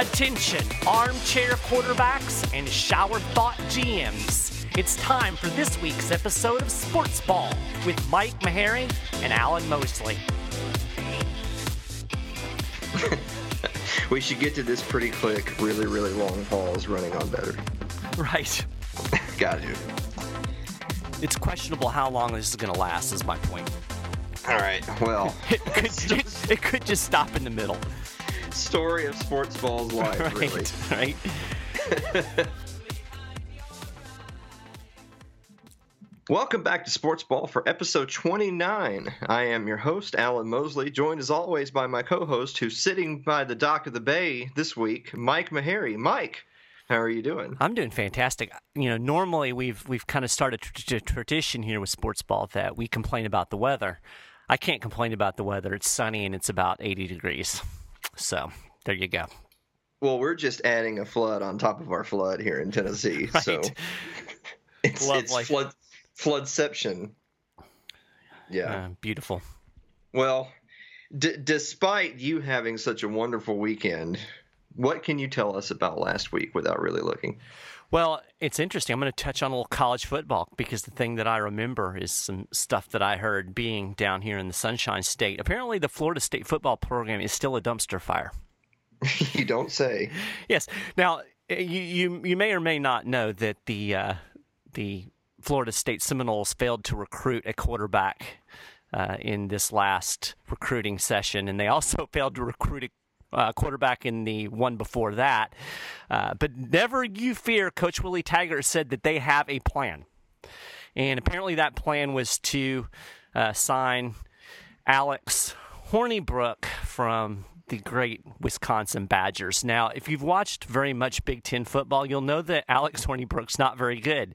Attention, armchair quarterbacks and shower thought GMs. It's time for this week's episode of Sports Ball with Mike Maharrey and Alan Mosley. we should get to this pretty quick, really, really long pause running on better. Right. Got to. It's questionable how long this is going to last, is my point. All right. Well, it, could, it, it could just stop in the middle story of sports ball's life, right, really. Right. Welcome back to Sports Ball for episode 29. I am your host, Alan Mosley, joined as always by my co host who's sitting by the dock of the bay this week, Mike Maharrey. Mike, how are you doing? I'm doing fantastic. You know, normally we've we've kind of started a tradition here with Sports Ball that we complain about the weather. I can't complain about the weather. It's sunny and it's about 80 degrees. So there you go. Well, we're just adding a flood on top of our flood here in Tennessee. Right. So it's, it's flood floodception. Yeah. Uh, beautiful. Well, d- despite you having such a wonderful weekend, what can you tell us about last week without really looking? Well, it's interesting. I'm going to touch on a little college football because the thing that I remember is some stuff that I heard being down here in the Sunshine State. Apparently, the Florida State football program is still a dumpster fire. you don't say. Yes. Now, you you you may or may not know that the uh, the Florida State Seminoles failed to recruit a quarterback uh, in this last recruiting session, and they also failed to recruit a uh, quarterback in the one before that. Uh, but never you fear, Coach Willie Taggart said that they have a plan. And apparently that plan was to uh, sign Alex Hornibrook from the great Wisconsin Badgers. Now, if you've watched very much Big Ten football, you'll know that Alex Hornibrook's not very good.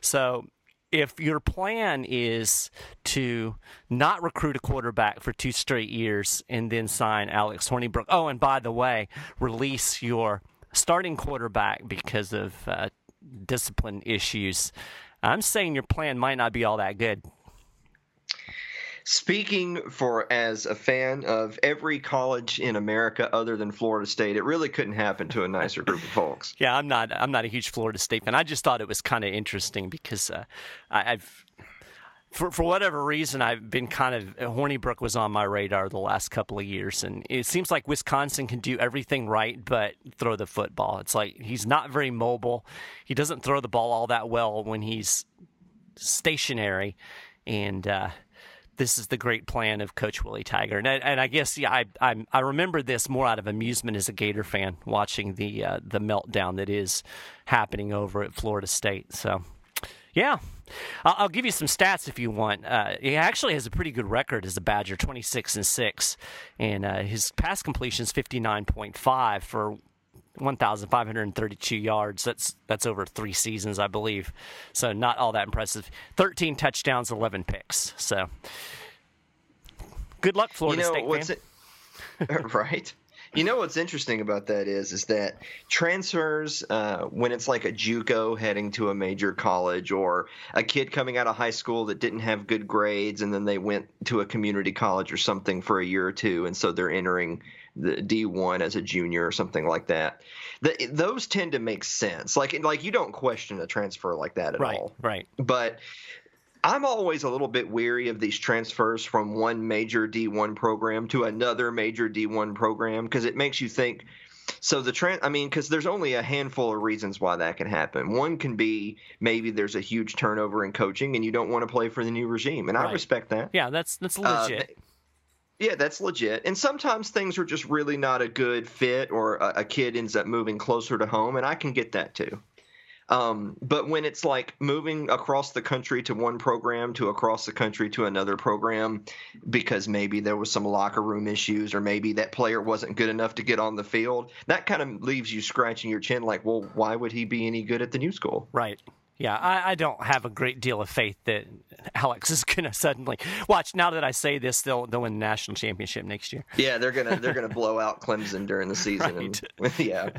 So if your plan is to not recruit a quarterback for two straight years and then sign Alex Hornibrook, oh, and by the way, release your starting quarterback because of uh, discipline issues, I'm saying your plan might not be all that good. Speaking for as a fan of every college in America other than Florida State, it really couldn't happen to a nicer group of folks. yeah, I'm not. I'm not a huge Florida State fan. I just thought it was kind of interesting because uh, I, have for for whatever reason, I've been kind of Hornibrook was on my radar the last couple of years, and it seems like Wisconsin can do everything right, but throw the football. It's like he's not very mobile. He doesn't throw the ball all that well when he's stationary, and uh, this is the great plan of Coach Willie Tiger. And, and I guess yeah, I, I, I remember this more out of amusement as a Gator fan, watching the uh, the meltdown that is happening over at Florida State. So, yeah, I'll, give you some stats if you want. Uh, he actually has a pretty good record as a Badger, twenty six and six, and uh, his pass completion is fifty nine point five for 1,532 yards. That's that's over three seasons, I believe. So not all that impressive. 13 touchdowns, 11 picks. So good luck, Florida you know, State what's It, right. You know what's interesting about that is is that transfers uh, when it's like a JUCO heading to a major college or a kid coming out of high school that didn't have good grades and then they went to a community college or something for a year or two and so they're entering the D1 as a junior or something like that. The, those tend to make sense. Like like you don't question a transfer like that at right, all. Right. But I'm always a little bit weary of these transfers from one major D1 program to another major D1 program because it makes you think so the trend i mean because there's only a handful of reasons why that can happen one can be maybe there's a huge turnover in coaching and you don't want to play for the new regime and right. i respect that yeah that's that's legit uh, yeah, that's legit. And sometimes things are just really not a good fit, or a, a kid ends up moving closer to home, and I can get that too. Um, but when it's like moving across the country to one program to across the country to another program because maybe there was some locker room issues or maybe that player wasn't good enough to get on the field, that kind of leaves you scratching your chin like, well, why would he be any good at the new school? Right. Yeah, I, I, don't have a great deal of faith that Alex is going to suddenly watch. Now that I say this, they'll they'll win the national championship next year. Yeah, they're gonna they're gonna blow out Clemson during the season. Right. And, yeah.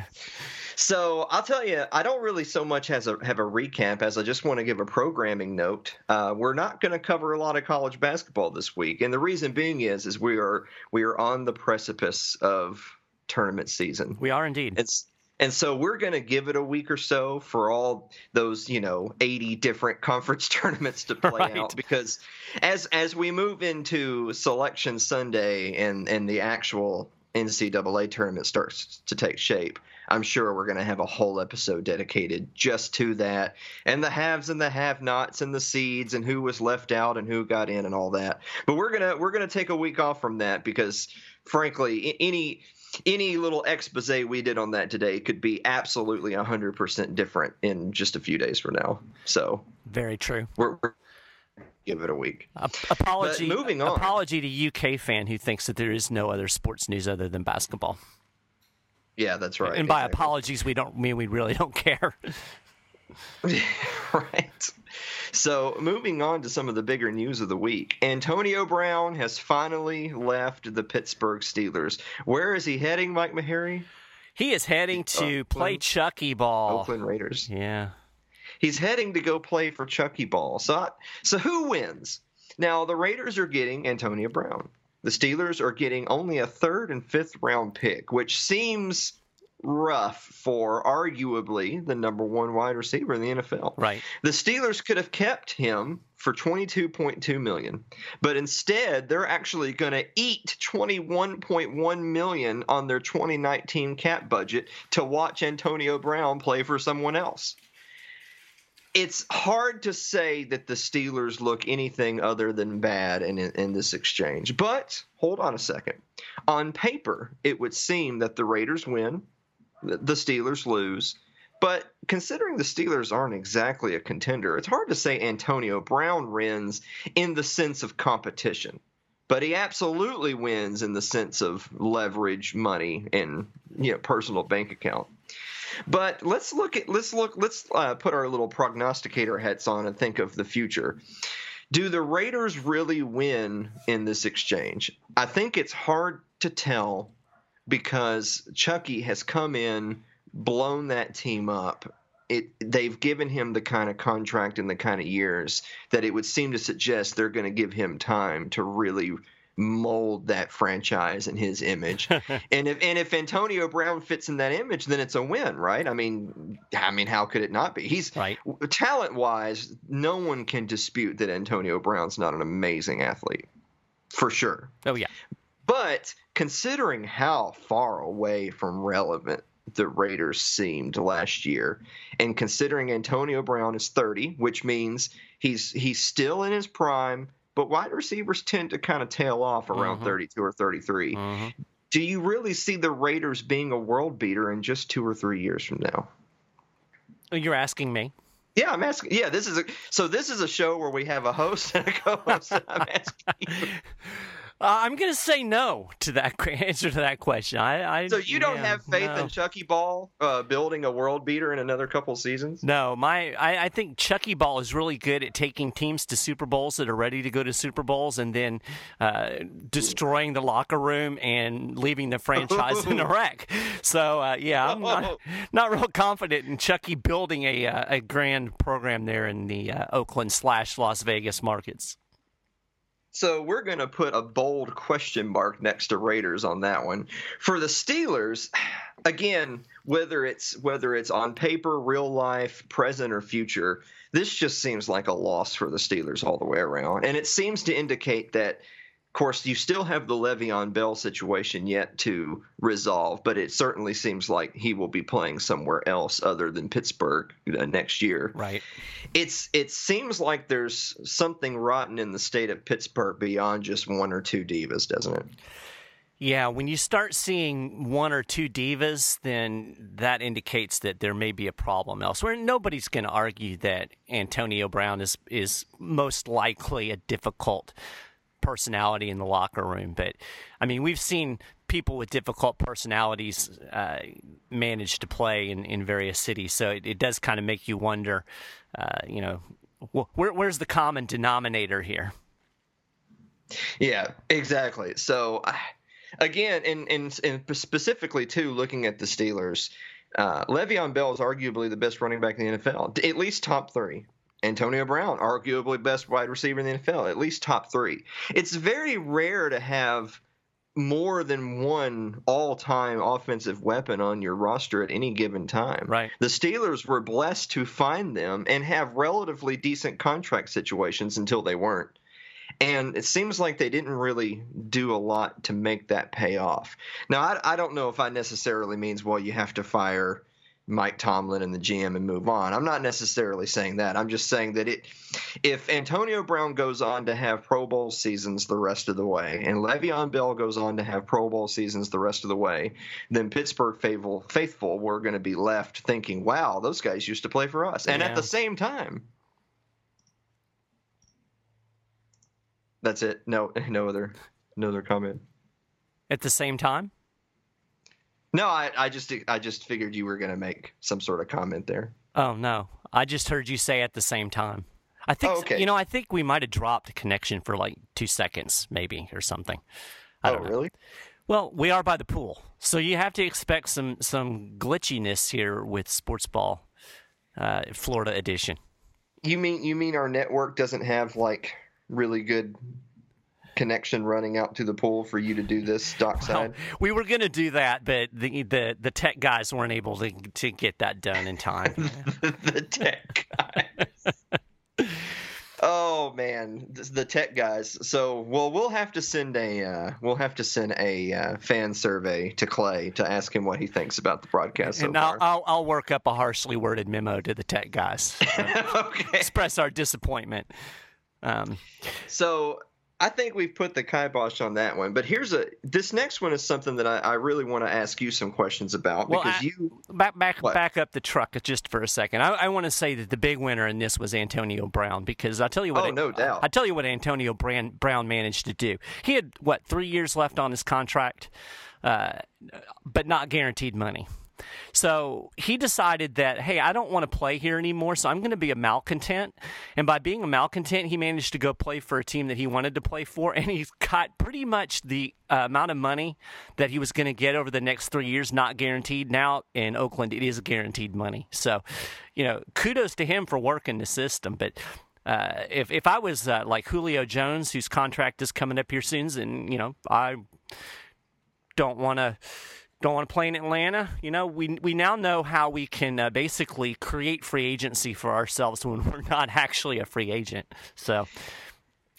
So I'll tell you, I don't really so much has a have a recap as I just want to give a programming note. Uh, we're not going to cover a lot of college basketball this week, and the reason being is is we are we are on the precipice of tournament season. We are indeed. It's and so we're going to give it a week or so for all those, you know, 80 different conference tournaments to play right. out because as as we move into selection Sunday and and the actual NCAA tournament starts to take shape, I'm sure we're going to have a whole episode dedicated just to that and the haves and the have-nots and the seeds and who was left out and who got in and all that. But we're going to we're going to take a week off from that because frankly, any any little expose we did on that today could be absolutely 100% different in just a few days from now. So, very true. We're, we're give it a week. Uh, apology. But moving on. Apology to UK fan who thinks that there is no other sports news other than basketball. Yeah, that's right. And by exactly. apologies, we don't mean we really don't care. right. So, moving on to some of the bigger news of the week. Antonio Brown has finally left the Pittsburgh Steelers. Where is he heading, Mike Maharrey? He is heading to Oakland, play Chucky ball. Oakland Raiders. Yeah. He's heading to go play for Chucky ball. So, so who wins? Now, the Raiders are getting Antonio Brown. The Steelers are getting only a third and fifth round pick, which seems rough for arguably the number one wide receiver in the NFL. Right. The Steelers could have kept him for 22.2 million, but instead they're actually going to eat 21.1 million on their 2019 cap budget to watch Antonio Brown play for someone else. It's hard to say that the Steelers look anything other than bad in, in this exchange. But hold on a second. On paper, it would seem that the Raiders win the Steelers lose. But considering the Steelers aren't exactly a contender, it's hard to say Antonio Brown wins in the sense of competition. But he absolutely wins in the sense of leverage, money, and you know personal bank account. But let's look at let's look let's uh, put our little prognosticator hats on and think of the future. Do the Raiders really win in this exchange? I think it's hard to tell because Chucky has come in, blown that team up. It, they've given him the kind of contract and the kind of years that it would seem to suggest they're going to give him time to really mold that franchise in his image. and if and if Antonio Brown fits in that image, then it's a win, right? I mean, I mean, how could it not be? He's right. talent wise, no one can dispute that Antonio Brown's not an amazing athlete, for sure. Oh yeah. But considering how far away from relevant the Raiders seemed last year, and considering Antonio Brown is 30, which means he's he's still in his prime, but wide receivers tend to kind of tail off around uh-huh. 32 or 33. Uh-huh. Do you really see the Raiders being a world beater in just two or three years from now? You're asking me. Yeah, I'm asking. Yeah, this is a so this is a show where we have a host and a co-host. I'm asking. Uh, I'm going to say no to that answer to that question. I, I so you don't yeah, have faith no. in Chucky Ball uh, building a world beater in another couple seasons? No, my I, I, think Chucky Ball is really good at taking teams to Super Bowls that are ready to go to Super Bowls and then uh, destroying the locker room and leaving the franchise in a wreck. So uh, yeah, I'm not, not real confident in Chucky building a uh, a grand program there in the uh, Oakland slash Las Vegas markets. So we're going to put a bold question mark next to Raiders on that one. For the Steelers, again, whether it's whether it's on paper, real life, present or future, this just seems like a loss for the Steelers all the way around. And it seems to indicate that of course, you still have the Le'Veon Bell situation yet to resolve, but it certainly seems like he will be playing somewhere else other than Pittsburgh uh, next year. Right. It's it seems like there's something rotten in the state of Pittsburgh beyond just one or two divas, doesn't it? Yeah, when you start seeing one or two divas, then that indicates that there may be a problem elsewhere. Nobody's going to argue that Antonio Brown is is most likely a difficult personality in the locker room. But I mean, we've seen people with difficult personalities uh, manage to play in, in various cities. So it, it does kind of make you wonder, uh, you know, where, where's the common denominator here? Yeah, exactly. So again, and, and, and specifically too, looking at the Steelers, uh, Le'Veon Bell is arguably the best running back in the NFL, at least top three. Antonio Brown, arguably best wide receiver in the NFL, at least top three. It's very rare to have more than one all-time offensive weapon on your roster at any given time. Right. The Steelers were blessed to find them and have relatively decent contract situations until they weren't. And it seems like they didn't really do a lot to make that pay off. Now, I, I don't know if I necessarily means, well, you have to fire Mike Tomlin and the GM and move on. I'm not necessarily saying that. I'm just saying that it, if Antonio Brown goes on to have Pro Bowl seasons the rest of the way, and Le'Veon Bell goes on to have Pro Bowl seasons the rest of the way, then Pittsburgh faithful, faithful we're going to be left thinking, wow, those guys used to play for us. And Yeah. at the same time, that's it. No, no other, no other comment. At the same time, No, I, I just, I just figured you were going to make some sort of comment there. oh no, I just heard you say at the same time. I think Oh, okay. you know. I think we might have dropped the connection for like two seconds, maybe or something. I oh, don't know. really? Well, we are by the pool, so you have to expect some some glitchiness here with sports ball, uh, Florida edition. You mean you mean our network doesn't have like really good connection running out to the pool for you to do this dockside? We were going to do that, but the, the the tech guys weren't able to to get that done in time. the tech guys. oh man, the tech guys. So, well, we'll have to send a uh, we'll have to send a uh, fan survey to Clay to ask him what he thinks about the broadcast so and I'll, far. I'll I'll work up a harshly worded memo to the tech guys, okay. express our disappointment. Um, So I think we've put the kibosh on that one. But here's a this next one is something that I, I really want to ask you some questions about Well, because I- you back back What? back up the truck just for a second. I, I want to say that the big winner in this was Antonio Brown because I tell you what, Oh, no doubt. I tell you what Antonio Brown, Brown managed to do. He had what three years left on his contract, uh, but not guaranteed money. So he decided that, hey, I don't want to play here anymore, so I'm going to be a malcontent. And by being a malcontent, he managed to go play for a team that he wanted to play for, and he's got pretty much the uh, amount of money that he was going to get over the next three years, not guaranteed. Now in Oakland, it is guaranteed money. So, you know, kudos to him for working the system. But uh, if if I was uh, like Julio Jones, whose contract is coming up here soon, and you know, I don't want to don't want to play in Atlanta. You know, we we now know how we can uh, basically create free agency for ourselves when we're not actually a free agent. So,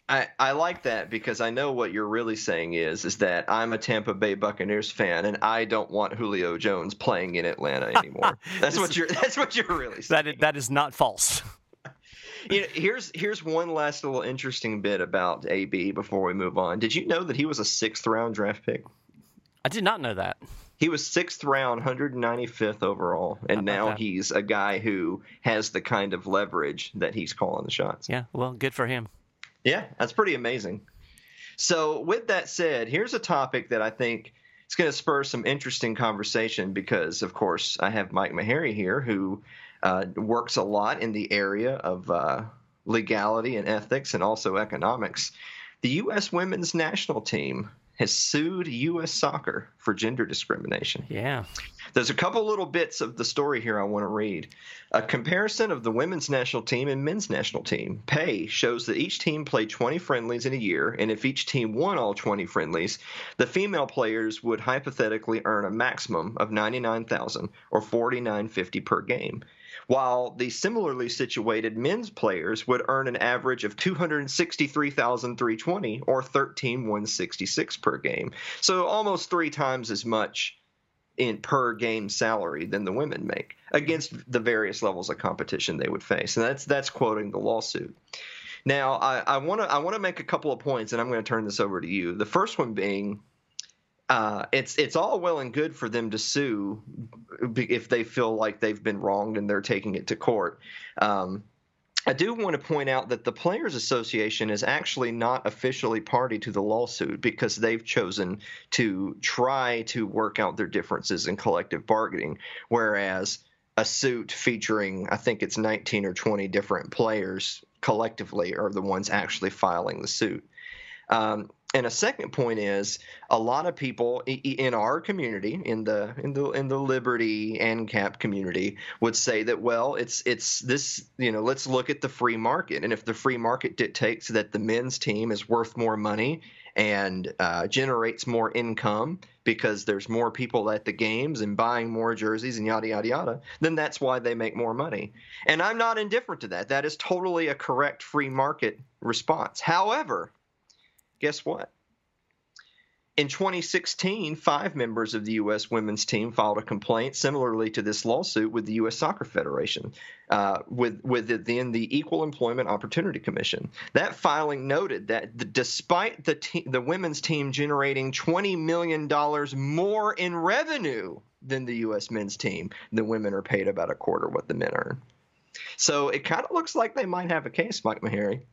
I, I like that because I know what you're really saying is is that I'm a Tampa Bay Buccaneers fan and I don't want Julio Jones playing in Atlanta anymore. That's what you're that's what you're really saying. that is, that is not false. You know, here's here's one last little interesting bit about AB before we move on. Did you know that he was a sixth round draft pick? I did not know that. He was sixth round, 195th overall, and now that? he's a guy who has the kind of leverage that he's calling the shots. Yeah, well, good for him. Yeah, that's pretty amazing. So, with that said, here's a topic that I think is going to spur some interesting conversation because, of course, I have Mike Maharrey here who uh, works a lot in the area of uh, legality and ethics and also economics. The U.S. women's national team has sued U.S. soccer for gender discrimination. Yeah. There's a couple little bits of the story here I want to read. A comparison of the women's national team and men's national team. Pay shows that each team played 20 friendlies in a year, and if each team won all 20 friendlies, the female players would hypothetically earn a maximum of 99,000 or 49.50 per game. While the similarly situated men's players would earn an average of 263,320 or 13,166 per game. So almost three times as much in per game salary than the women make against the various levels of competition they would face. And that's that's quoting the lawsuit. Now, I want to I want to make a couple of points, and I'm going to turn this over to you. The first one being, uh, it's it's all well and good for them to sue if they feel like they've been wronged and they're taking it to court. Um, I do want to point out that the Players Association is actually not officially party to the lawsuit because they've chosen to try to work out their differences in collective bargaining, whereas a suit featuring, I think it's 19 or 20 different players collectively are the ones actually filing the suit. Um, and a second point is a lot of people in our community, in the in the in the Liberty ANCAP community, would say that well, it's it's this you know let's look at the free market, and if the free market dictates that the men's team is worth more money and uh, generates more income because there's more people at the games and buying more jerseys and yada yada yada, then that's why they make more money. And I'm not indifferent to that. That is totally a correct free market response. However, guess what? In 2016, five members of the U.S. women's team filed a complaint similarly to this lawsuit with the U.S. Soccer Federation, uh, with with the, then the Equal Employment Opportunity Commission. That filing noted that the, despite the te- the women's team generating 20 million dollars more in revenue than the U.S. men's team, the women are paid about a quarter what the men earn. So it kind of looks like they might have a case, Mike Maharrey.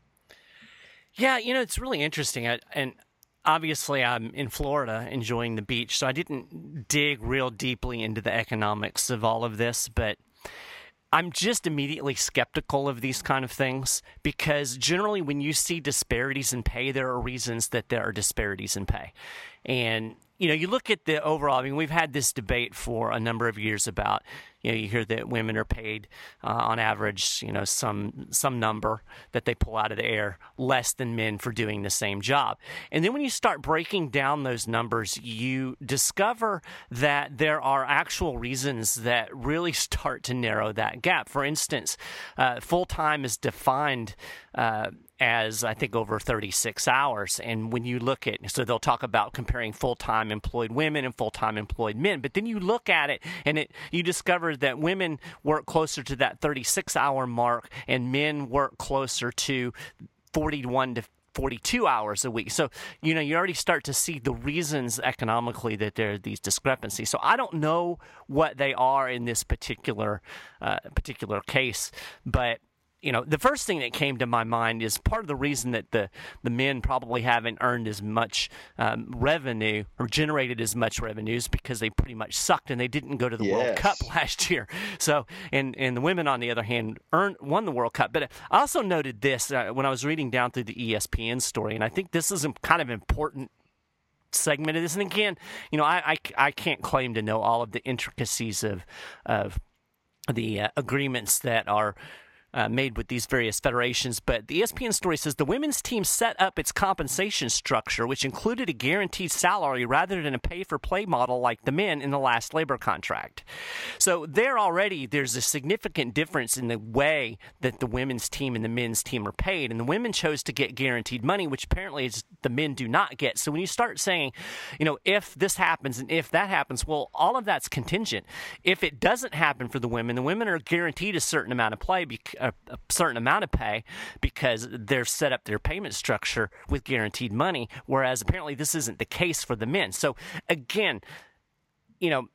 Yeah, you know, it's really interesting. I, and obviously, I'm in Florida enjoying the beach, so I didn't dig real deeply into the economics of all of this, but. I'm just immediately skeptical of these kind of things because generally, when you see disparities in pay, there are reasons that there are disparities in pay. And you know, you look at the overall. I mean, we've had this debate for a number of years about. You know, you hear that women are paid uh, on average, you know, some some number that they pull out of the air less than men for doing the same job. And then when you start breaking down those numbers, you discover that there are actual reasons that really start to narrow that gap. For instance, uh, full time is defined. Uh, as I think over 36 hours. And when you look at, so they'll talk about comparing full time employed women and full time employed men. But then you look at it and it, you discover that women work closer to that 36 hour mark and men work closer to 41 to 42 hours a week. So, you know, you already start to see the reasons economically that there are these discrepancies. So I don't know what they are in this particular uh, particular case, but you know, the first thing that came to my mind is part of the reason that the, the men probably haven't earned as much um, revenue or generated as much revenue is because they pretty much sucked and they didn't go to the yes. World Cup last year. So, and and the women on the other hand earned won the World Cup. But I also noted this uh, when I was reading down through the ESPN story, and I think this is a kind of important segment of this. And again, you know, I, I, I can't claim to know all of the intricacies of of the uh, agreements that are uh, made with these various federations. But the ESPN story says the women's team set up its compensation structure, which included a guaranteed salary rather than a pay for play model like the men in the last labor contract. So there already, there's a significant difference in the way that the women's team and the men's team are paid. And the women chose to get guaranteed money, which apparently is the men do not get. So when you start saying, you know, if this happens and if that happens, well, all of that's contingent. If it doesn't happen for the women, the women are guaranteed a certain amount of play a, a certain amount of pay because they've set up their payment structure with guaranteed money, whereas apparently this isn't the case for the men. So again, you know,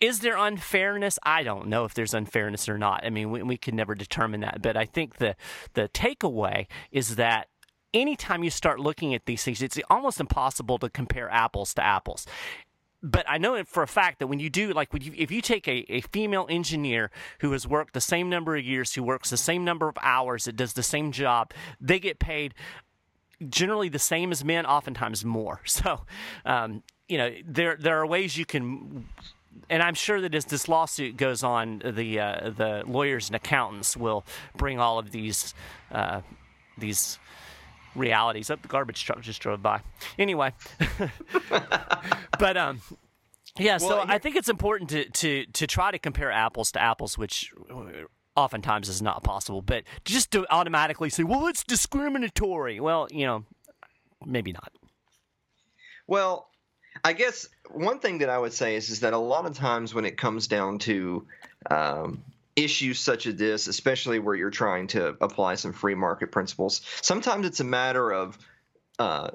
is there unfairness? I don't know if there's unfairness or not. I mean, we, we can never determine that. But I think the the takeaway is that anytime you start looking at these things, it's almost impossible to compare apples to apples but I know for a fact that when you do, like, you, if you take a, a female engineer who has worked the same number of years, who works the same number of hours, that does the same job, they get paid generally the same as men, oftentimes more. So, um, you know, there there are ways you can. And I'm sure that as this lawsuit goes on, the uh, the lawyers and accountants will bring all of these uh, these realities. Up oh, the garbage truck just drove by. Anyway, but um, yeah. So well, I think it's important to to to try to compare apples to apples, which oftentimes is not possible. But just to automatically say, well, it's discriminatory. Well, you know, maybe not. Well, I guess one thing that I would say is is that a lot of times when it comes down to um, issues such as this, especially where you're trying to apply some free market principles, sometimes it's a matter of uh,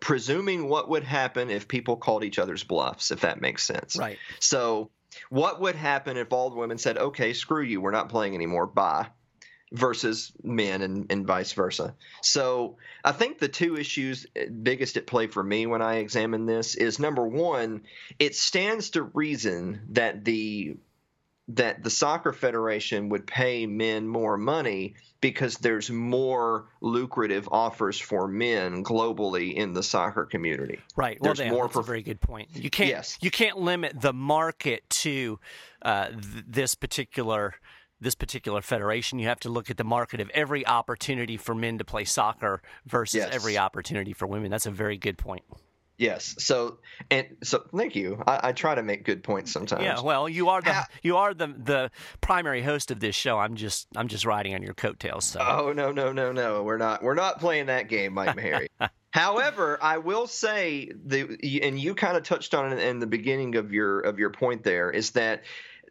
presuming what would happen if people called each other's bluffs, if that makes sense. Right. So, what would happen if all the women said, okay, screw you, we're not playing anymore, bye, versus men and, and vice versa? So, I think the two issues uh, biggest at play for me when I examine this is number one, it stands to reason that the that the soccer federation would pay men more money because there's more lucrative offers for men globally in the soccer community. Right. Well, Dan, more that's a very good point. You can't yes. you can't limit the market to uh, th- this particular this particular federation. You have to look at the market of every opportunity for men to play soccer versus yes. every opportunity for women. That's a very good point. Yes. So and so, thank you. I, I, try to make good points sometimes. Yeah. Well, you are the you are the the primary host of this show. I'm just I'm just riding on your coattails. So. Oh no no no no. We're not we're not playing that game, Mike Maharrey. However, I will say the and you kind of touched on it in the beginning of your of your point. There is that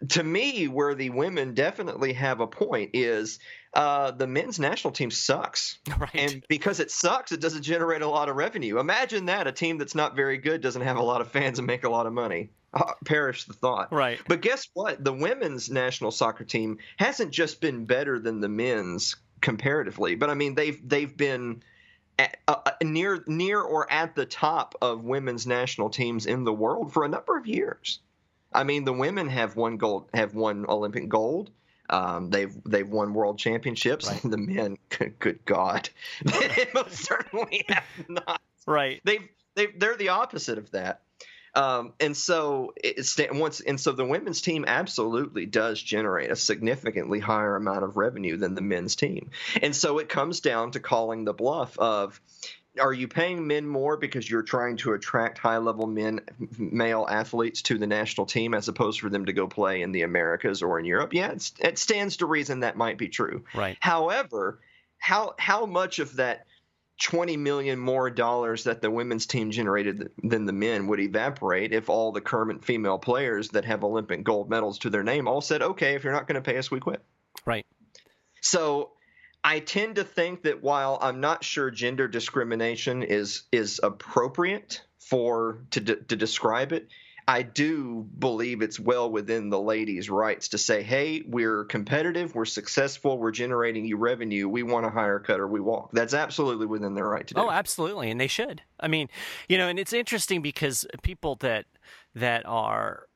to me, where the women definitely have a point is uh, the men's national team sucks. Right. And because it sucks, it doesn't generate a lot of revenue. Imagine that a team that's not very good doesn't have a lot of fans and make a lot of money. Uh, perish the thought. Right. But guess what? The women's national soccer team hasn't just been better than the men's comparatively, but I mean they've they've been at, uh, uh near near or at the top of women's national teams in the world for a number of years. I mean, the women have won gold, have won Olympic gold. Um, they've they've won world championships. Right. The men, good, good God, they most certainly have not. Right. They've they they're the opposite of that. Um, and so it's once and so the women's team absolutely does generate a significantly higher amount of revenue than the men's team. And so it comes down to calling the bluff of are you paying men more because you're trying to attract high level men male athletes to the national team as opposed for them to go play in the Americas or in Europe? Yeah, it stands to reason that might be true. Right. However, how how much of that 20 million more dollars that the women's team generated than the men would evaporate if all the current female players that have Olympic gold medals to their name all said, "Okay, if you're not going to pay us, we quit." Right. So I tend to think that while I'm not sure gender discrimination is is appropriate for to to describe it, I do believe it's well within the ladies' rights to say, "Hey, we're competitive, we're successful, we're generating you revenue. We want a higher cut or we walk." That's absolutely within their right to do. Oh, absolutely, and they should. I mean, you know, and it's interesting because people that that are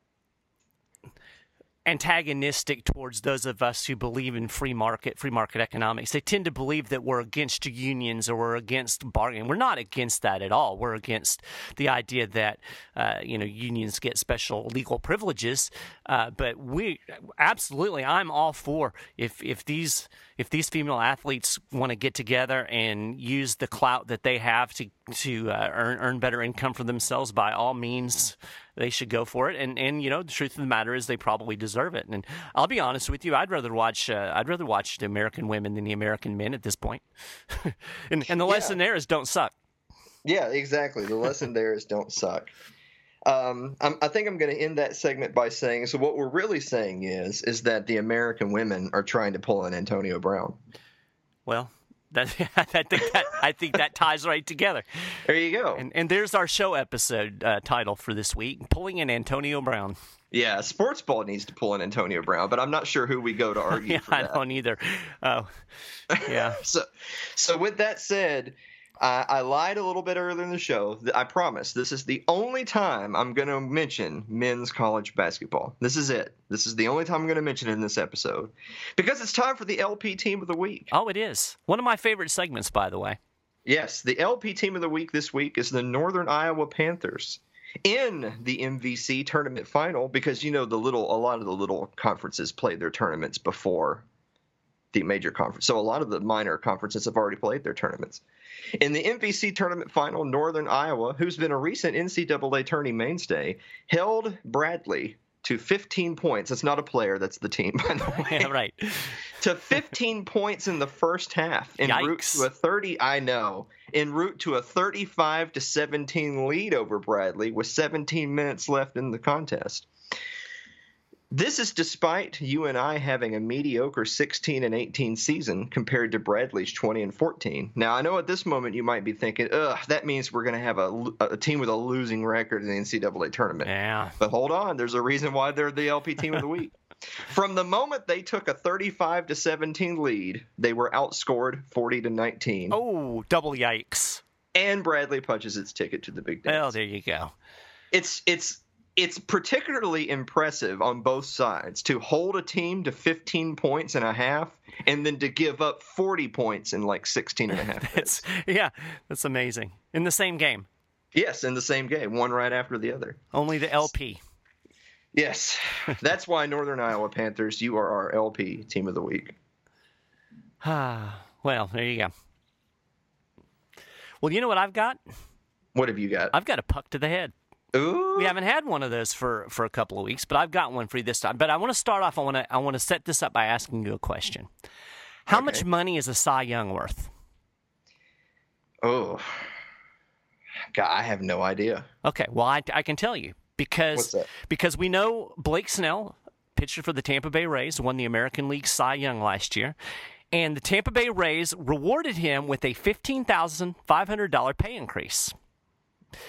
antagonistic towards those of us who believe in free market free market economics. They tend to believe that we're against unions or we're against bargaining. We're not against that at all. We're against the idea that uh, you know unions get special legal privileges. Uh, but we absolutely i'm all for if if these if these female athletes want to get together and use the clout that they have to to uh, earn earn better income for themselves by all means they should go for it. And and you know, the truth of the matter is, they probably deserve it. And I'll be honest with you, I'd rather watch uh, I'd rather watch the American women than the American men at this point. and and the yeah. lesson there is don't suck. Yeah, exactly. The lesson there is don't suck. Um, i think I'm going to end that segment by saying so. What we're really saying is is that the American women are trying to pull an Antonio Brown. Well, that, I think that I think that ties right together. There you go. And, and there's our show episode uh, title for this week: pulling an Antonio Brown. Yeah, sports ball needs to pull an Antonio Brown, but I'm not sure who we go to argue yeah, for that. I don't either. Oh, yeah. so, so with that said, I, I lied a little bit earlier in the show. I promise this is the only time I'm going to mention men's college basketball. This is it. This is the only time I'm going to mention it in this episode because it's time for the LP team of the week. Oh, it is. One of my favorite segments, by the way. Yes, the LP team of the week this week is the Northern Iowa Panthers in the MVC tournament final because you know the little a lot of the little conferences play their tournaments before the major conference. So a lot of the minor conferences have already played their tournaments. In the MVC tournament final, Northern Iowa, who's been a recent NCAA tourney mainstay, held Bradley to 15 points. That's not a player, that's the team, by the way. Yeah, right. to 15 points in the first half en Yikes. route to a 30 I know. En route to a 35 to 17 lead over Bradley with 17 minutes left in the contest. This is despite UNI having a mediocre 16 and 18 season compared to Bradley's 20 and 14. Now, I know at this moment you might be thinking, ugh, that means we're going to have a, a team with a losing record in the NCAA tournament. Yeah. But hold on, there's a reason why they're the LP team of the week. From the moment they took a 35 to 17 lead, they were outscored 40 to 19. Oh, double yikes. And Bradley punches its ticket to the Big Dance. Well, there you go. It's it's it's particularly impressive on both sides to hold a team to 15 points and a half and then to give up 40 points in like 16 and a half minutes. yeah, that's amazing. In the same game. Yes, in the same game, one right after the other. Only the LP. Yes. That's why Northern Iowa Panthers, you are our LP team of the week. Ah, well, there you go. Well, you know what I've got? What have you got? I've got a puck to the head. Ooh. We haven't had one of those for, for a couple of weeks, but I've got one for you this time. But I want to start off. I want to I want to set this up by asking you a question. How Okay. much money is a Cy Young worth? Oh. God, I have no idea. Okay, well I, I can tell you because because we know Blake Snell, pitcher for the Tampa Bay Rays, won the American League Cy Young last year, and the Tampa Bay Rays rewarded him with a fifteen thousand five hundred dollar pay increase.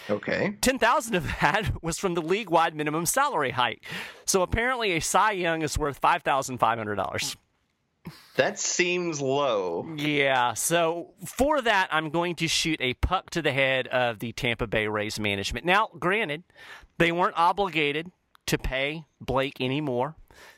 Okay. Ten thousand of that was from the league-wide minimum salary hike. So apparently, a Cy Young is worth five thousand five hundred dollars. That seems low. Yeah. So for that, I'm going to shoot a puck to the head of the Tampa Bay Rays management. Now, granted, they weren't obligated to pay Blake any more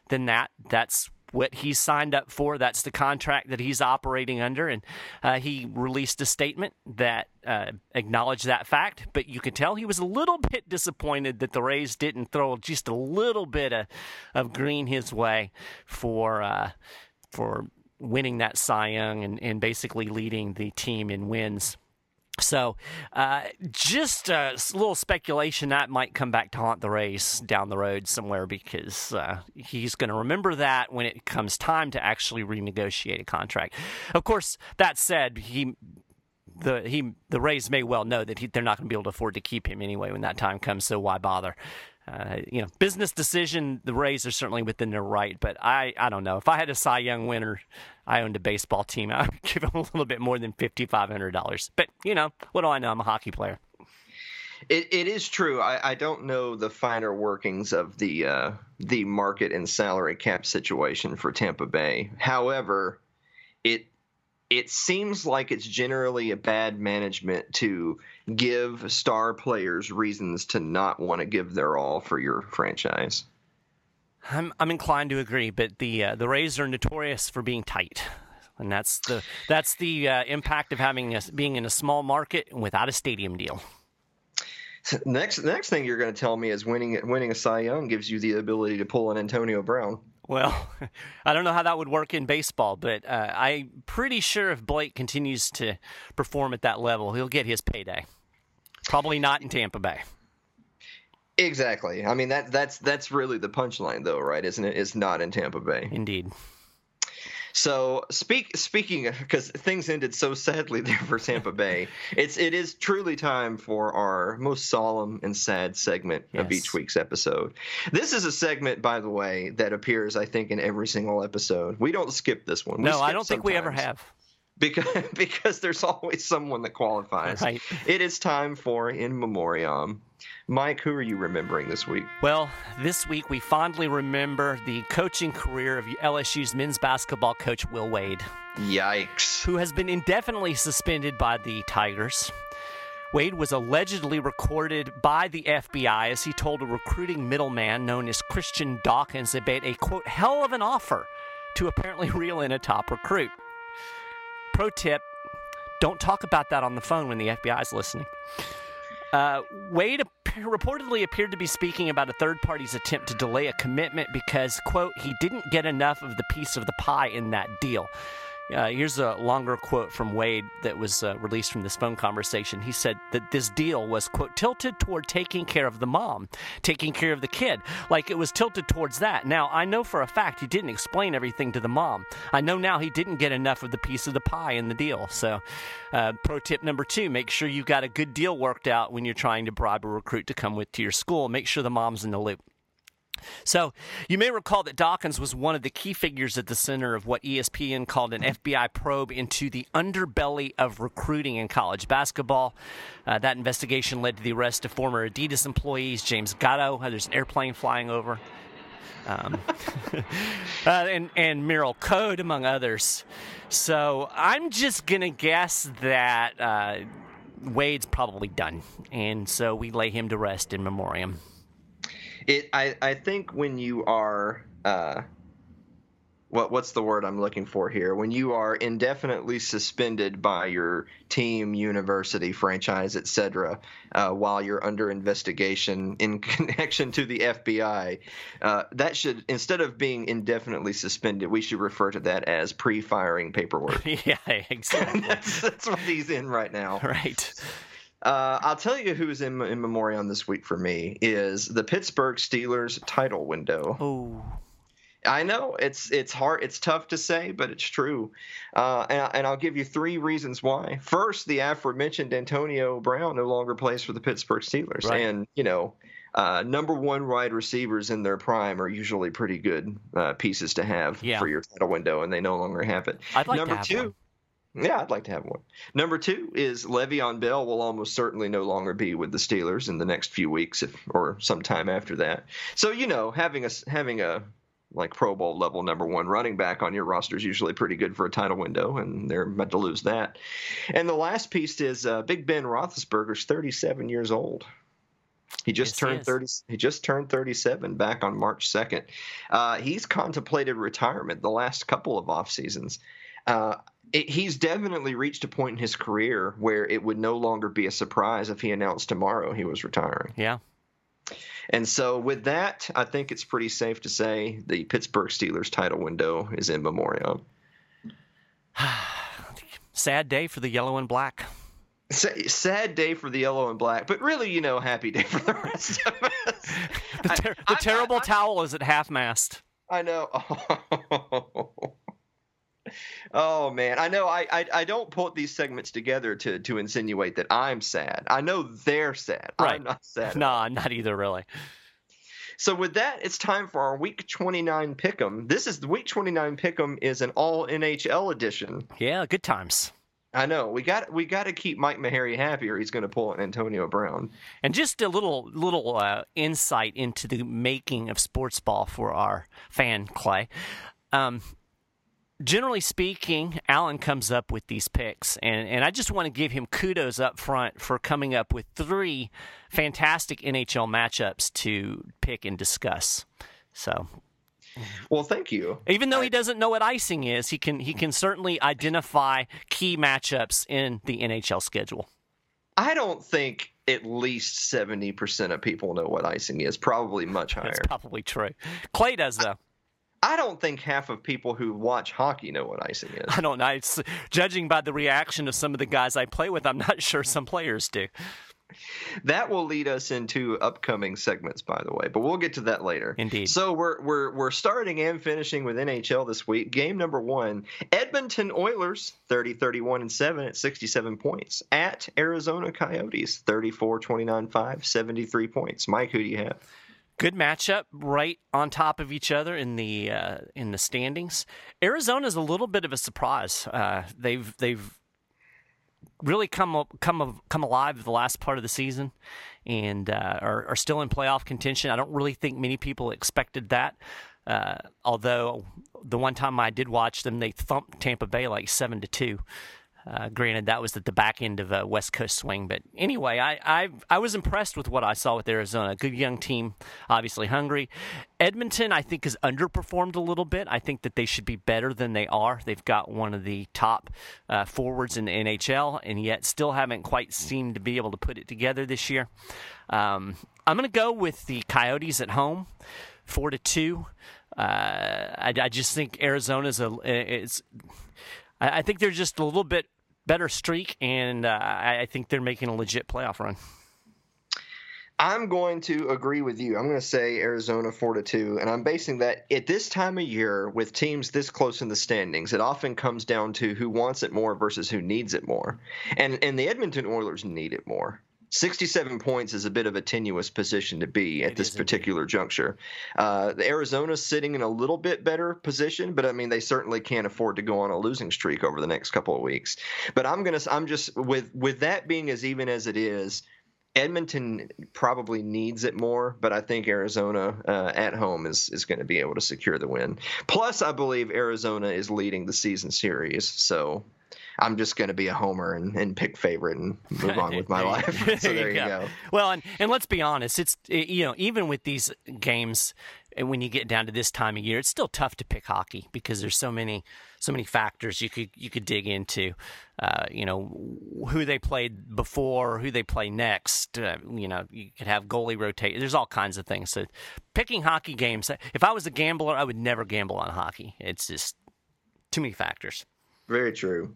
than that. That's what he's signed up for. That's the contract that he's operating under. And uh, he released a statement that uh, acknowledged that fact. But you could tell he was a little bit disappointed that the Rays didn't throw just a little bit of, of green his way for. Uh, for winning that Cy Young and, and basically leading the team in wins. So, uh, just a little speculation that might come back to haunt the Rays down the road somewhere because uh, he's going to remember that when it comes time to actually renegotiate a contract. Of course, that said, he the he the Rays may well know that he, they're not going to be able to afford to keep him anyway when that time comes. So why bother? Uh, you know, business decision. The Rays are certainly within their right, but I I don't know. If I had a Cy Young winner, I owned a baseball team. I would give him a little bit more than fifty five hundred dollars. But you know, what do I know? I'm a hockey player. It, it is true. I, I don't know the finer workings of the uh, the market and salary cap situation for Tampa Bay. However, it it seems like it's generally a bad management to give star players reasons to not want to give their all for your franchise. I'm I'm inclined to agree, but the uh, the Rays are notorious for being tight, and that's the that's the uh, impact of having a, being in a small market without a stadium deal. Next, next thing you're going to tell me is winning winning a Cy Young gives you the ability to pull an Antonio Brown. Well, I don't know how that would work in baseball, but uh, I'm pretty sure if Blake continues to perform at that level, he'll get his payday. Probably not in Tampa Bay. Exactly. I mean that that's that's really the punchline, though, right? Isn't it? It's not in Tampa Bay. Indeed. So speak speaking because things ended so sadly there for Tampa Bay. It's it is truly time for our most solemn and sad segment of each week's episode. This is a segment, by the way, that appears I think in every single episode. We don't skip this one. We No, I don't think we ever have. because because there's always someone that qualifies. Right. It is time for in memoriam. Mike, who are you remembering this week? Well, this week we fondly remember the coaching career of LSU's men's basketball coach Will Wade. Yikes. who has been indefinitely suspended by the Tigers. Wade was allegedly recorded by the FBI as he told a recruiting middleman known as Christian Dawkins about a quote, hell of an offer to apparently reel in a top recruit. Pro tip don't talk about that on the phone when the FBI is listening. Uh, Wade reportedly appeared to be speaking about a third party's attempt to delay a commitment because, quote, he didn't get enough of the piece of the pie in that deal. Uh, here's a longer quote from Wade that was uh, released from this phone conversation. He said that this deal was, quote, tilted toward taking care of the mom, taking care of the kid. Like it was tilted towards that. Now, I know for a fact he didn't explain everything to the mom. I know now he didn't get enough of the piece of the pie in the deal. So, uh, pro tip number two make sure you've got a good deal worked out when you're trying to bribe a recruit to come with to your school. Make sure the mom's in the loop. So, you may recall that Dawkins was one of the key figures at the center of what ESPN called an FBI probe into the underbelly of recruiting in college basketball. Uh, that investigation led to the arrest of former Adidas employees James Gatto. Uh, There's an airplane flying over. Um, uh, and and Merl Code, among others. So I'm just gonna guess that uh, Wade's probably done, and so we lay him to rest in memoriam. It. I. I think when you are. Uh, what what's the word I'm looking for here? When you are indefinitely suspended by your team, university, franchise, etc., uh, while you're under investigation in connection to the FBI, uh, that should instead of being indefinitely suspended, we should refer to that as pre-firing paperwork. yeah, exactly. that's, that's what he's in right now. Right. Uh, I'll tell you who's in, in memoriam this week for me is the Pittsburgh Steelers title window. Oh. I know it's it's hard, it's tough to say, but it's true, uh, and, and I'll give you three reasons why. First, the aforementioned Antonio Brown no longer plays for the Pittsburgh Steelers, Right. and you know, uh, number one wide receivers in their prime are usually pretty good uh, pieces to have Yeah. for your title window, and they no longer have it. I'd like number to have two. one. Yeah, I'd like to have one. Number two is Le'Veon Bell will almost certainly no longer be with the Steelers in the next few weeks, if or sometime after that. So you know, having a having a like Pro Bowl level number one running back on your roster is usually pretty good for a title window, and they're about to lose that. And the last piece is uh, Big Ben Roethlisberger's 37 years old. He just Yes, turned is. 30. He just turned 37 back on March 2nd. Uh, he's contemplated retirement the last couple of off seasons. Uh, it, he's definitely reached a point in his career where it would no longer be a surprise if he announced tomorrow he was retiring. Yeah. And so, with that, I think it's pretty safe to say the Pittsburgh Steelers title window is in memoriam. Sad day for the yellow and black. Sad day for the yellow and black, but really, you know, happy day for the rest of us. The, ter- the I'm terrible I'm- towel is at half mast. I know. Oh man, I know. I, I I don't put these segments together to to insinuate that I'm sad. I know they're sad. Right. I'm not sad. No, I'm not either, really. So with that, it's time for our Week 29 pick'em. This is the Week 29 pick'em is an All NHL edition. Yeah, good times. I know we got we got to keep Mike Maharrey happy, or he's going to pull an Antonio Brown. And just a little little uh, insight into the making of sports ball for our fan Clay. Um, generally speaking, Alan comes up with these picks, and, and I just want to give him kudos up front for coming up with three fantastic NHL matchups to pick and discuss. So Well, thank you. even though he doesn't know what icing is, he can he can certainly identify key matchups in the NHL schedule. I don't think at least 70% of people know what icing is. Probably much higher. That's probably true. Clay does though. I don't think half of people who watch hockey know what icing is. I don't know. It's, judging by the reaction of some of the guys I play with, I'm not sure some players do. That will lead us into upcoming segments, by the way, but we'll get to that later. Indeed. So we're we're we're starting and finishing with NHL this week. Game number one: Edmonton Oilers 30, 31, and seven at 67 points at Arizona Coyotes 34, 29, 5, 73 points. Mike, who do you have? Good matchup, right on top of each other in the uh, in the standings. Arizona's a little bit of a surprise. Uh, they've they've really come come come alive the last part of the season, and uh, are, are still in playoff contention. I don't really think many people expected that. Uh, although the one time I did watch them, they thumped Tampa Bay like seven to two. Uh, granted, that was at the back end of a West Coast swing, but anyway, I, I I was impressed with what I saw with Arizona. Good young team, obviously hungry. Edmonton, I think, has underperformed a little bit. I think that they should be better than they are. They've got one of the top uh, forwards in the NHL, and yet still haven't quite seemed to be able to put it together this year. Um, I'm going to go with the Coyotes at home, four to two. Uh, I, I just think Arizona's a it's. I I think they're just a little bit better streak, and uh, I think they're making a legit playoff run. I'm going to agree with you. I'm going to say Arizona 4 to 2 and I'm basing that at this time of year with teams this close in the standings it often comes down to who wants it more versus who needs it more. And and the Edmonton Oilers need it more. 67 points is a bit of a tenuous position to be at It this is indeed. particular juncture. Uh, the Arizona's sitting in a little bit better position, but I mean they certainly can't afford to go on a losing streak over the next couple of weeks. But I'm gonna I'm just with with that being as even as it is, Edmonton probably needs it more, but I think Arizona uh, at home is is going to be able to secure the win. Plus, I believe Arizona is leading the season series, so I'm just going to be a homer and, and pick favorite and move on with my life. so there you go. go. Well, and and let's be honest, it's you know even with these games, when you get down to this time of year, it's still tough to pick hockey because there's so many so many factors you could you could dig into. Uh, you know who they played before, who they play next. Uh, you know you could have goalie rotate. There's all kinds of things. So picking hockey games. If I was a gambler, I would never gamble on hockey. It's just too many factors. Very true.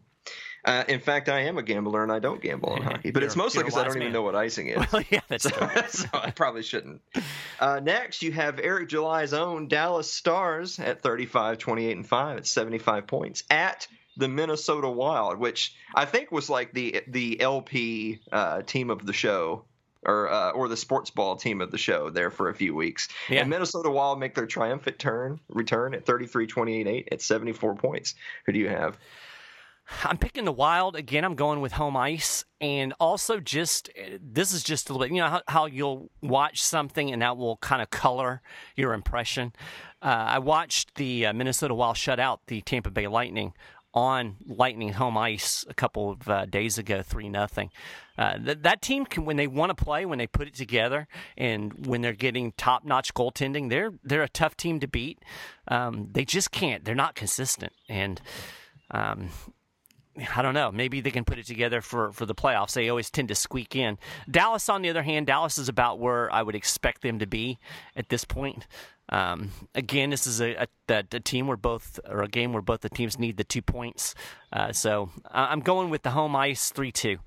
Uh, in fact, I am a gambler and I don't gamble on hockey, but it's mostly because I don't man. even know what icing is. Well, yeah, that's so, so I probably shouldn't. Uh, next, you have Eric July's own Dallas Stars at 35, 28, and 5 at 75 points at the Minnesota Wild, which I think was like the the LP uh, team of the show or uh, or the sports ball team of the show there for a few weeks. Yeah. And Minnesota Wild make their triumphant turn return at 33-28-8 at 74 points. Who do you have? I'm picking the Wild again. I'm going with home ice, and also just this is just a little bit. You know how, how you'll watch something and that will kind of color your impression. Uh, I watched the uh, Minnesota Wild shut out the Tampa Bay Lightning on Lightning home ice a couple of uh, days ago, three nothing. Uh, that, that team can, when they want to play, when they put it together, and when they're getting top notch goaltending, they're they're a tough team to beat. Um, they just can't. They're not consistent, and um, I don't know. Maybe they can put it together for, for the playoffs. They always tend to squeak in. Dallas, on the other hand, Dallas is about where I would expect them to be at this point. Um, again, this is a, a, a, team where both, or a game where both the teams need the two points. Uh, so I'm going with the home ice 3 2.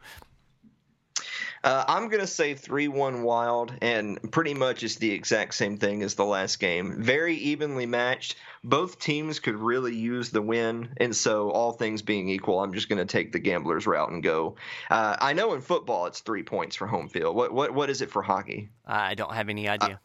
Uh, I'm going to say 3 1 Wild, and pretty much it's the exact same thing as the last game. Very evenly matched. Both teams could really use the win, and so all things being equal, I'm just going to take the gambler's route and go. Uh, I know in football it's three points for home field. What what what is it for hockey? I don't have any idea.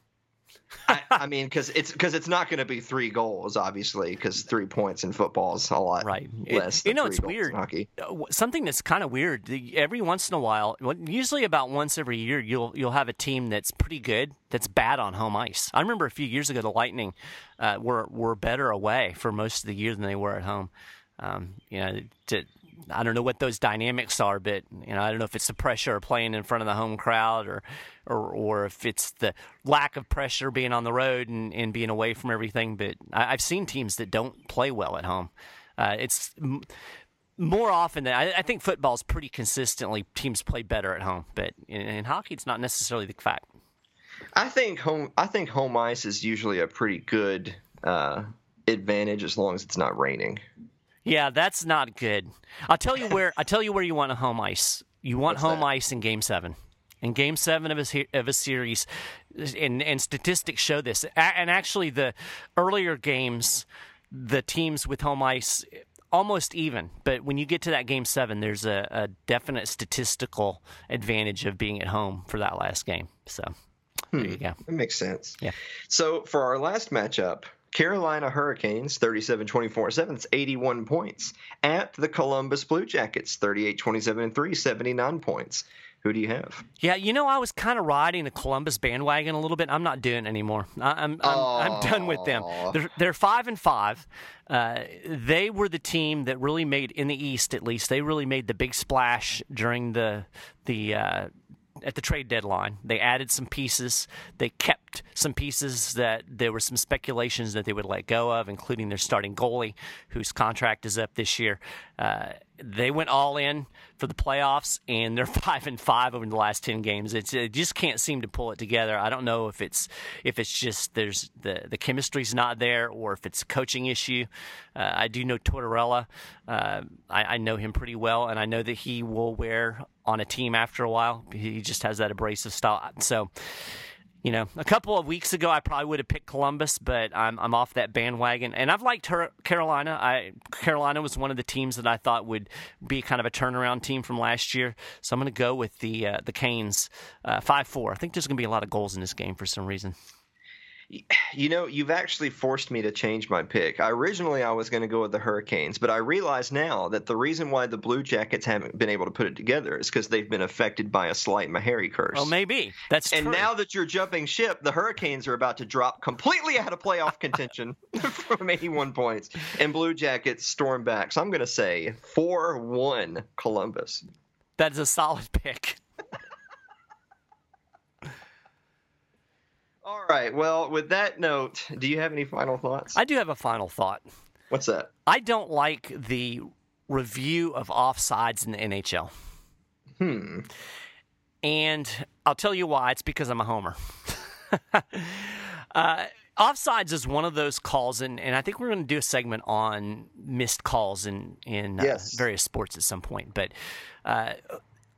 I, I, mean, because it's because it's not going to be three goals, obviously, because three points in football is a lot right. less. It, you know, it's weird. hockey. Uh, something that's kind of weird. Every once in a while, usually about once every year, you'll you'll have a team that's pretty good that's bad on home ice. I remember a few years ago, the Lightning uh, were were better away for most of the year than they were at home. Um, you know, to, I don't know what those dynamics are, but you know, I don't know if it's the pressure of playing in front of the home crowd or or, or if it's the lack of pressure being on the road and, and being away from everything. But I, have seen teams that don't play well at home. Uh, it's m- more often than I, I, think football is pretty consistently teams play better at home, but in, in hockey, it's not necessarily the fact. I think home. I think home ice is usually a pretty good uh, advantage as long as it's not raining. Yeah, that's not good. I'll tell you where. I tell you where you want a home ice. You want What's home that? ice in Game Seven. In Game Seven of a of a series, and and statistics show this. And actually, the earlier games, the teams with home ice almost even. But when you get to that game seven, there's a, a definite statistical advantage of being at home for that last game. So hmm. there you go. That makes sense. Yeah. So for our last matchup, Carolina Hurricanes 37 24 7. It's 81 points. At the Columbus Blue Jackets 38 27 3, 79 points. Who do you have? Yeah, you know, I was kind of riding the Columbus bandwagon a little bit. I'm not doing it anymore. I, am I'm, I'm, I'm, done with them. They're, they're five and five. Uh, they were the team that really made in the East, at least. They really made the big splash during the the uh, at the trade deadline. They added some pieces. They kept some pieces that there were some speculations that they would let go of, including their starting goalie, whose contract is up this year. Uh, they went all in for the playoffs, and they're five and five over the last ten games. It's, it just can't seem to pull it together. I don't know if it's if it's just there's the the chemistry's not there, or if it's a coaching issue. Uh, I do know Tortorella. Uh, I, I know him pretty well, and I know that he will wear on a team after a while. He just has that abrasive style. So you know, a couple of weeks ago, I probably would have picked Columbus, but I'm, I'm off that bandwagon. And I've liked her, Carolina. I Carolina was one of the teams that I thought would be kind of a turnaround team from last year. So I'm going to go with the uh, the Canes uh, five four. I think there's going to be a lot of goals in this game for some reason. You know, you've actually forced me to change my pick. I, originally, I was going to go with the Hurricanes, but I realize now that the reason why the Blue Jackets haven't been able to put it together is because they've been affected by a slight Maharrey curse. Well, maybe that's and true. now that you're jumping ship, the Hurricanes are about to drop completely out of playoff contention from 81 points, and Blue Jackets storm back. So I'm going to say 4 1 Columbus. that is a solid pick. All right. Well, with that note, do you have any final thoughts? I do have a final thought. What's that? I don't like the review of offsides in the NHL. Hmm. And I'll tell you why. It's because I'm a homer. uh, offsides is one of those calls, and, and I think we're going to do a segment on missed calls in, in uh, various sports at some point. But uh,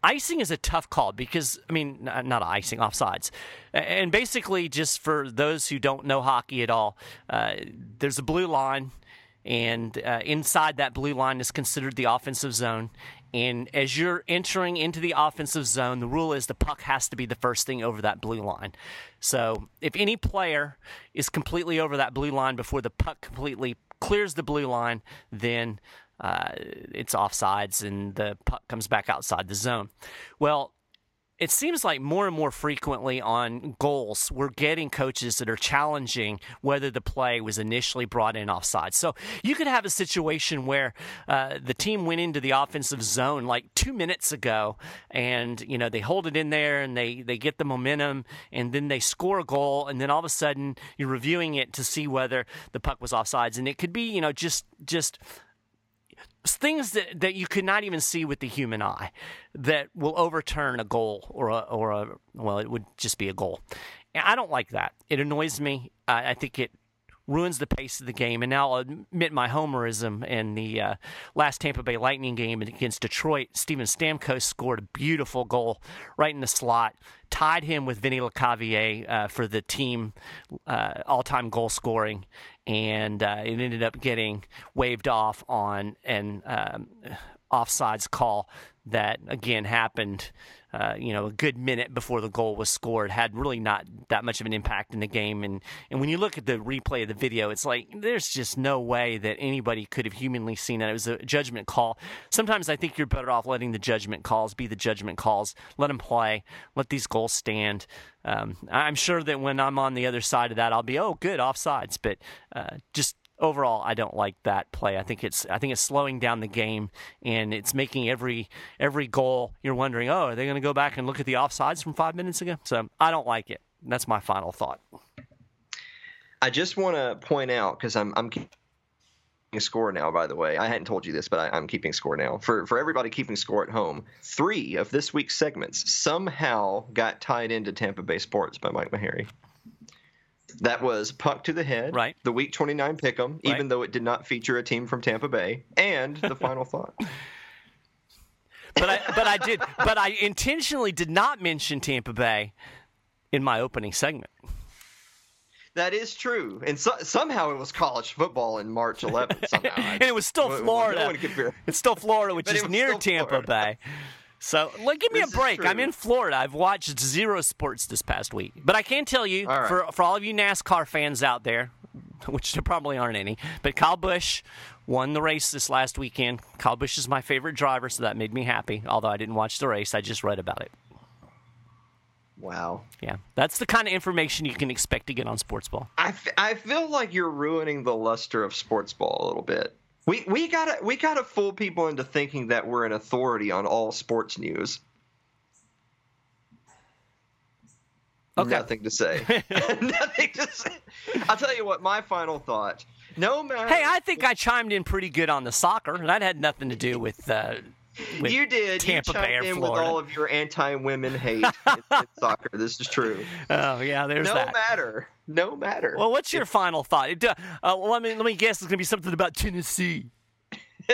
icing is a tough call because, I mean, not icing, offsides. And basically, just for those who don't know hockey at all, uh, there's a blue line and uh, inside that blue line is considered the offensive zone. And as you're entering into the offensive zone, the rule is the puck has to be the first thing over that blue line. So if any player is completely over that blue line before the puck completely clears the blue line, then uh, it's offsides and the puck comes back outside the zone. Well, it seems like more and more frequently on goals, we're getting coaches that are challenging whether the play was initially brought in offside. So you could have a situation where uh, the team went into the offensive zone like two minutes ago, and you know they hold it in there and they they get the momentum, and then they score a goal, and then all of a sudden you're reviewing it to see whether the puck was offsides, and it could be you know just just things that, that you could not even see with the human eye that will overturn a goal or a, or a well it would just be a goal. And i don't like that. It annoys me. I, I think it ruins the pace of the game. And now i'll admit my homerism in the uh, last tampa bay lightning game against detroit. Steven stamkos scored a beautiful goal right in the slot tied him with Vinny Lecavalier uh, for the team uh, all-time goal scoring, and uh, it ended up getting waved off on an um, offsides call that again happened. Uh, you know, a good minute before the goal was scored, had really not that much of an impact in the game. And and when you look at the replay of the video, it's like there's just no way that anybody could have humanly seen that. It was a judgment call. Sometimes I think you're better off letting the judgment calls be the judgment calls. Let them play. Let these goals stand. Um, I'm sure that when I'm on the other side of that, I'll be oh good offsides. But uh, just overall, I don't like that play. I think it's I think it's slowing down the game and it's making every every goal you're wondering, oh, are they going to go back and look at the offsides from five minutes ago? So I don't like it. That's my final thought. I just want to point out because I'm I'm keeping score now. By the way, I hadn't told you this, but I, I'm keeping score now for for everybody keeping score at home. Three of this week's segments somehow got tied into Tampa Bay sports by Mike Maharrey. That was puck to the head, Right. The week 29 pick'em, Right. even though it did not feature a team from Tampa Bay, and the final thought. But I but I did but I intentionally did not mention Tampa Bay in my opening segment. That is true, and so, somehow it was college football in March 11th. Somehow, and it was still No- no Florida. could It's still Florida, which is near Tampa Florida. Bay. So, like, give me This a break. I'm in Florida. I've watched zero sports this past week, but I can tell you, All right. for for all of you NASCAR fans out there, which there probably aren't any, but Kyle Busch won the race this last weekend. Kyle Busch is my favorite driver, so that made me happy. Although I didn't watch the race, I just read about it. Wow. Yeah, that's the kind of information you can expect to get on Sports Ball. I, f- I feel like you're ruining the luster of sports ball a little bit. We we gotta we gotta fool people into thinking that we're an authority on all sports news. Okay. Nothing to say. Nothing to say. I'll tell you what. My final thought. No matter. Hey, I think I chimed in pretty good on the soccer. and That had nothing to do with. Uh, with you did. Tampa you Bay or in Florida. with all of your anti-women hate in, in soccer. This is true. Oh yeah, there's no that. matter. No matter. Well, what's your final thought? Uh, uh, well, let me let me guess. It's gonna be something about Tennessee.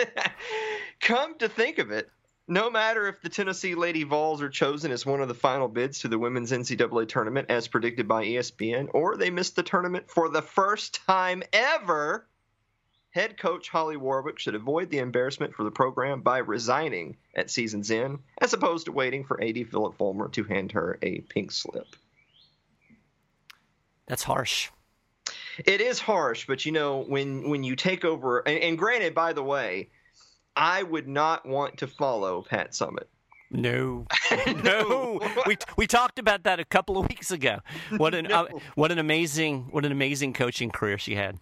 Come to think of it, no matter if the Tennessee Lady Vols are chosen as one of the final bids to the women's NCAA tournament as predicted by ESPN, or they miss the tournament for the first time ever, head coach Holly Warlick should avoid the embarrassment for the program by resigning at season's end, as opposed to waiting for AD Phillip Fulmer to hand her a pink slip. That's harsh. It is harsh, but you know when when you take over, and, and granted, by the way, I would not want to follow Pat Summitt. No, no. we we talked about that a couple of weeks ago. What an no. uh, what an amazing what an amazing coaching career she had.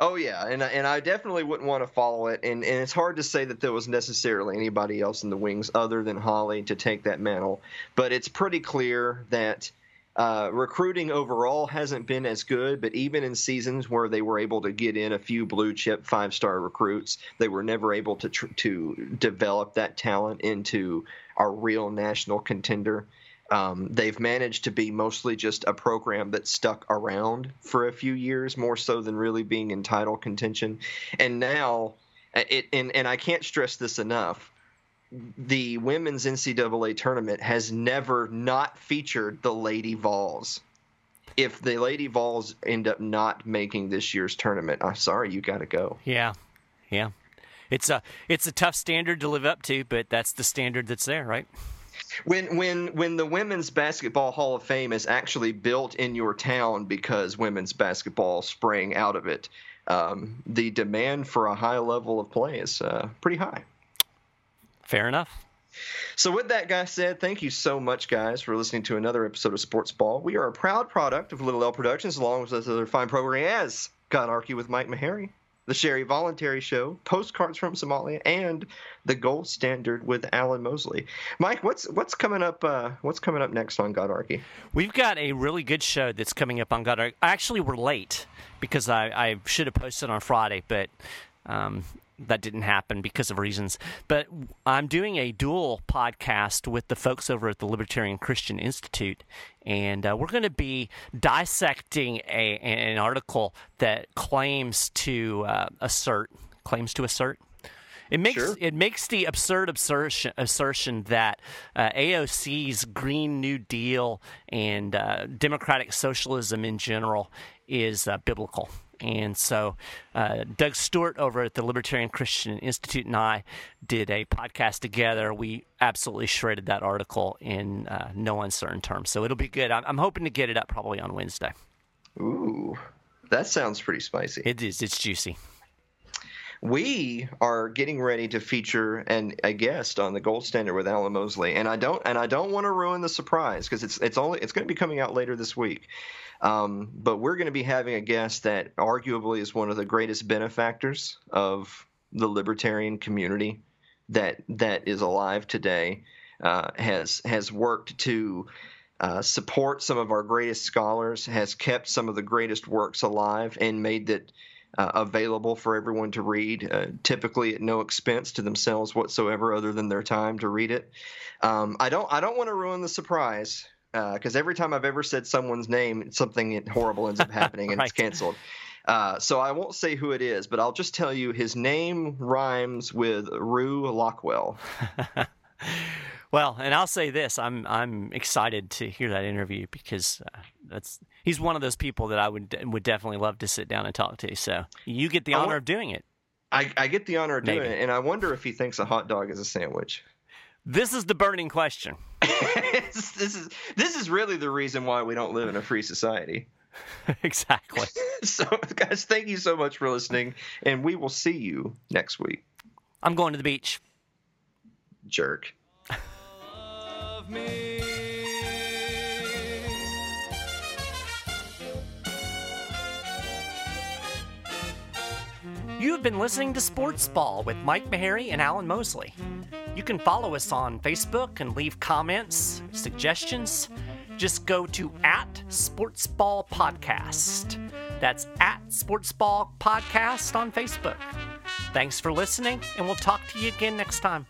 Oh yeah, and and I definitely wouldn't want to follow it. And and it's hard to say that there was necessarily anybody else in the wings other than Holly to take that mantle. But it's pretty clear that uh, recruiting overall hasn't been as good, but even in seasons where they were able to get in a few blue chip five star recruits, they were never able to tr- to develop that talent into a real national contender. Um, they've managed to be mostly just a program that stuck around for a few years, more so than really being in title contention. And now, it and, and I can't stress this enough the women's NCAA tournament has never not featured the Lady Vols. If the Lady Vols end up not making this year's tournament, I'm sorry, you got to go. Yeah, yeah. It's a it's a tough standard to live up to, but that's the standard that's there, right? When when when the women's basketball Hall of Fame is actually built in your town because women's basketball sprang out of it, um, the demand for a high level of play is uh, pretty high. Fair enough. So, with that guy said, thank you so much, guys, for listening to another episode of Sports Ball. We are a proud product of Little L Productions, along with other fine programming as Godarchy with Mike Maharrey, The Sherry Voluntary Show, Postcards from Somalia, and The Gold Standard with Alan Mosley. Mike, what's what's coming up? Uh, what's coming up next on Godarchy? We've got a really good show that's coming up on Godarchy. Actually, we're late because I, I should have posted on Friday, but um, that didn't happen because of reasons. But I'm doing a dual podcast with the folks over at the Libertarian Christian Institute, and uh, we're going to be dissecting a, an article that claims to uh, assert claims to assert. It makes sure. it makes the absurd assertion, assertion that uh, AOC's Green New Deal and uh, democratic socialism in general is uh, biblical. And so, uh, Doug Stuart over at the Libertarian Christian Institute and I did a podcast together. We absolutely shredded that article in uh, no uncertain terms. So it'll be good. I'm, I'm, hoping to get it up probably on Wednesday. Ooh, that sounds pretty spicy. It is. It's juicy. We are getting ready to feature an, a guest on the Gold Standard with Alan Mosley, and I don't and I don't want to ruin the surprise because it's it's only it's going to be coming out later this week. Um, but we're going to be having a guest that arguably is one of the greatest benefactors of the libertarian community that that is alive today. Uh, has has worked to uh, support some of our greatest scholars, has kept some of the greatest works alive, and made that uh, available for everyone to read, uh, typically at no expense to themselves whatsoever, other than their time to read it. Um, I don't I don't want to ruin the surprise because uh, every time I've ever said someone's name, something horrible ends up happening and it's canceled. Uh, so I won't say who it is, but I'll just tell you his name rhymes with Rue Lockwell. well, and I'll say this: I'm I'm excited to hear that interview because uh, that's he's one of those people that I would would definitely love to sit down and talk to. So you get the honor want, of doing it. I, I, get the honor of Maybe. doing it, and I wonder if he thinks a hot dog is a sandwich. This is the burning question. this is this is really the reason why we don't live in a free society. exactly. so, guys, thank you so much for listening, and we will see you next week. I'm going to the beach. Jerk. You have been listening to Sports Ball with Mike Maharrey and Alan Mosley. You can follow us on Facebook and leave comments, suggestions. Just go to at Sportsball Podcast. That's at Sportsball Podcast on Facebook. Thanks for listening, and we'll talk to you again next time.